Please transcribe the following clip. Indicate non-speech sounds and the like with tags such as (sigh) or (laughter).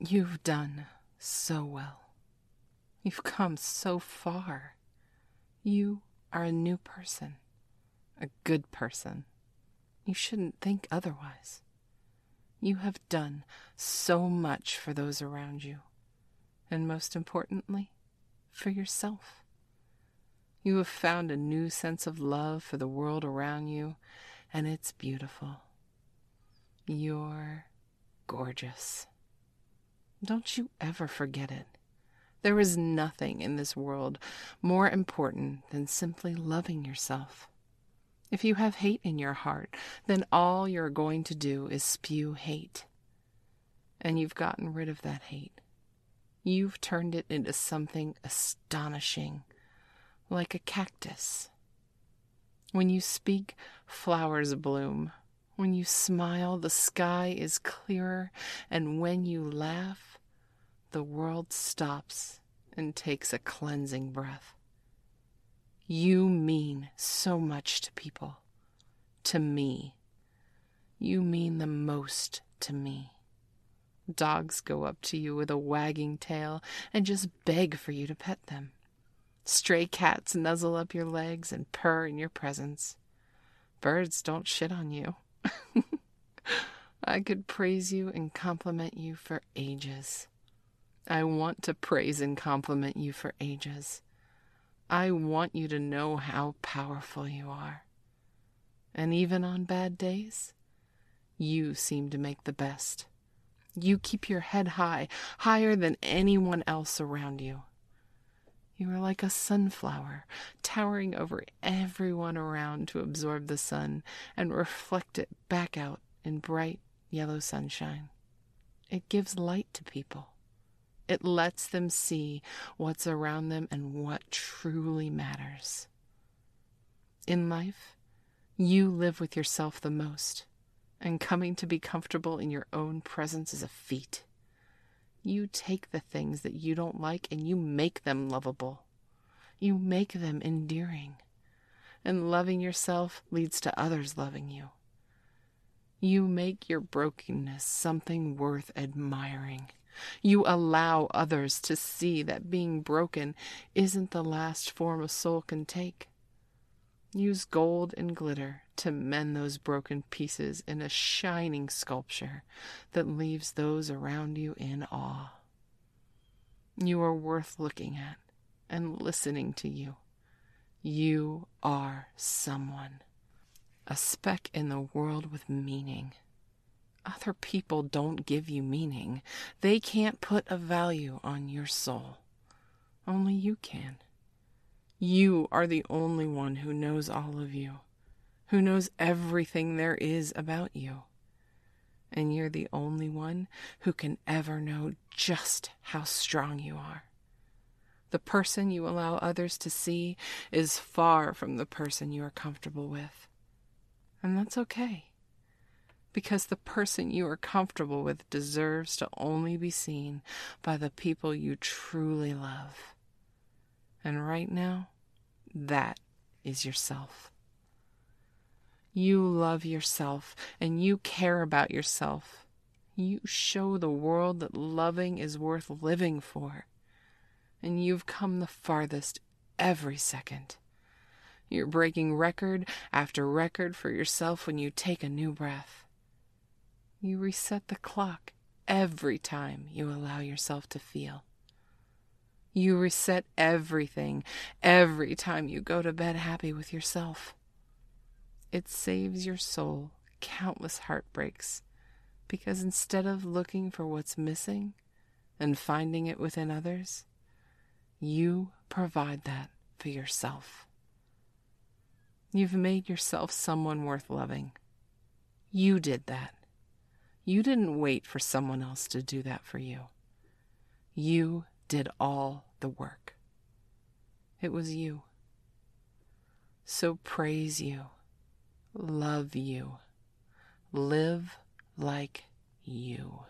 You've done so well. You've come so far. You are a new person, a good person. You shouldn't think otherwise. You have done so much for those around you, and most importantly, for yourself. You have found a new sense of love for the world around you, and it's beautiful. You're gorgeous. Don't you ever forget it. There is nothing in this world more important than simply loving yourself. If you have hate in your heart, then all you're going to do is spew hate. And you've gotten rid of that hate. You've turned it into something astonishing like a cactus. When you speak, flowers bloom. When you smile, the sky is clearer. And when you laugh, the world stops and takes a cleansing breath. You mean so much to people, to me. You mean the most to me. Dogs go up to you with a wagging tail and just beg for you to pet them. Stray cats nuzzle up your legs and purr in your presence. Birds don't shit on you. (laughs) I could praise you and compliment you for ages. I want to praise and compliment you for ages. I want you to know how powerful you are. And even on bad days, you seem to make the best. You keep your head high, higher than anyone else around you. You are like a sunflower, towering over everyone around to absorb the sun and reflect it back out in bright yellow sunshine. It gives light to people. It lets them see what's around them and what truly matters. In life, you live with yourself the most, and coming to be comfortable in your own presence is a feat. You take the things that you don't like and you make them lovable. You make them endearing. And loving yourself leads to others loving you. You make your brokenness something worth admiring. You allow others to see that being broken isn't the last form a soul can take. Use gold and glitter to mend those broken pieces in a shining sculpture that leaves those around you in awe. You are worth looking at and listening to you. You are someone, a speck in the world with meaning. Other people don't give you meaning. They can't put a value on your soul. Only you can. You are the only one who knows all of you, who knows everything there is about you. And you're the only one who can ever know just how strong you are. The person you allow others to see is far from the person you are comfortable with. And that's okay because the person you are comfortable with deserves to only be seen by the people you truly love. And right now, that is yourself. You love yourself and you care about yourself. You show the world that loving is worth living for. And you've come the farthest every second. You're breaking record after record for yourself when you take a new breath. You reset the clock every time you allow yourself to feel. You reset everything every time you go to bed happy with yourself. It saves your soul countless heartbreaks because instead of looking for what's missing and finding it within others, you provide that for yourself. You've made yourself someone worth loving. You did that. You didn't wait for someone else to do that for you. You did all the work. It was you. So praise you, love you, live like you.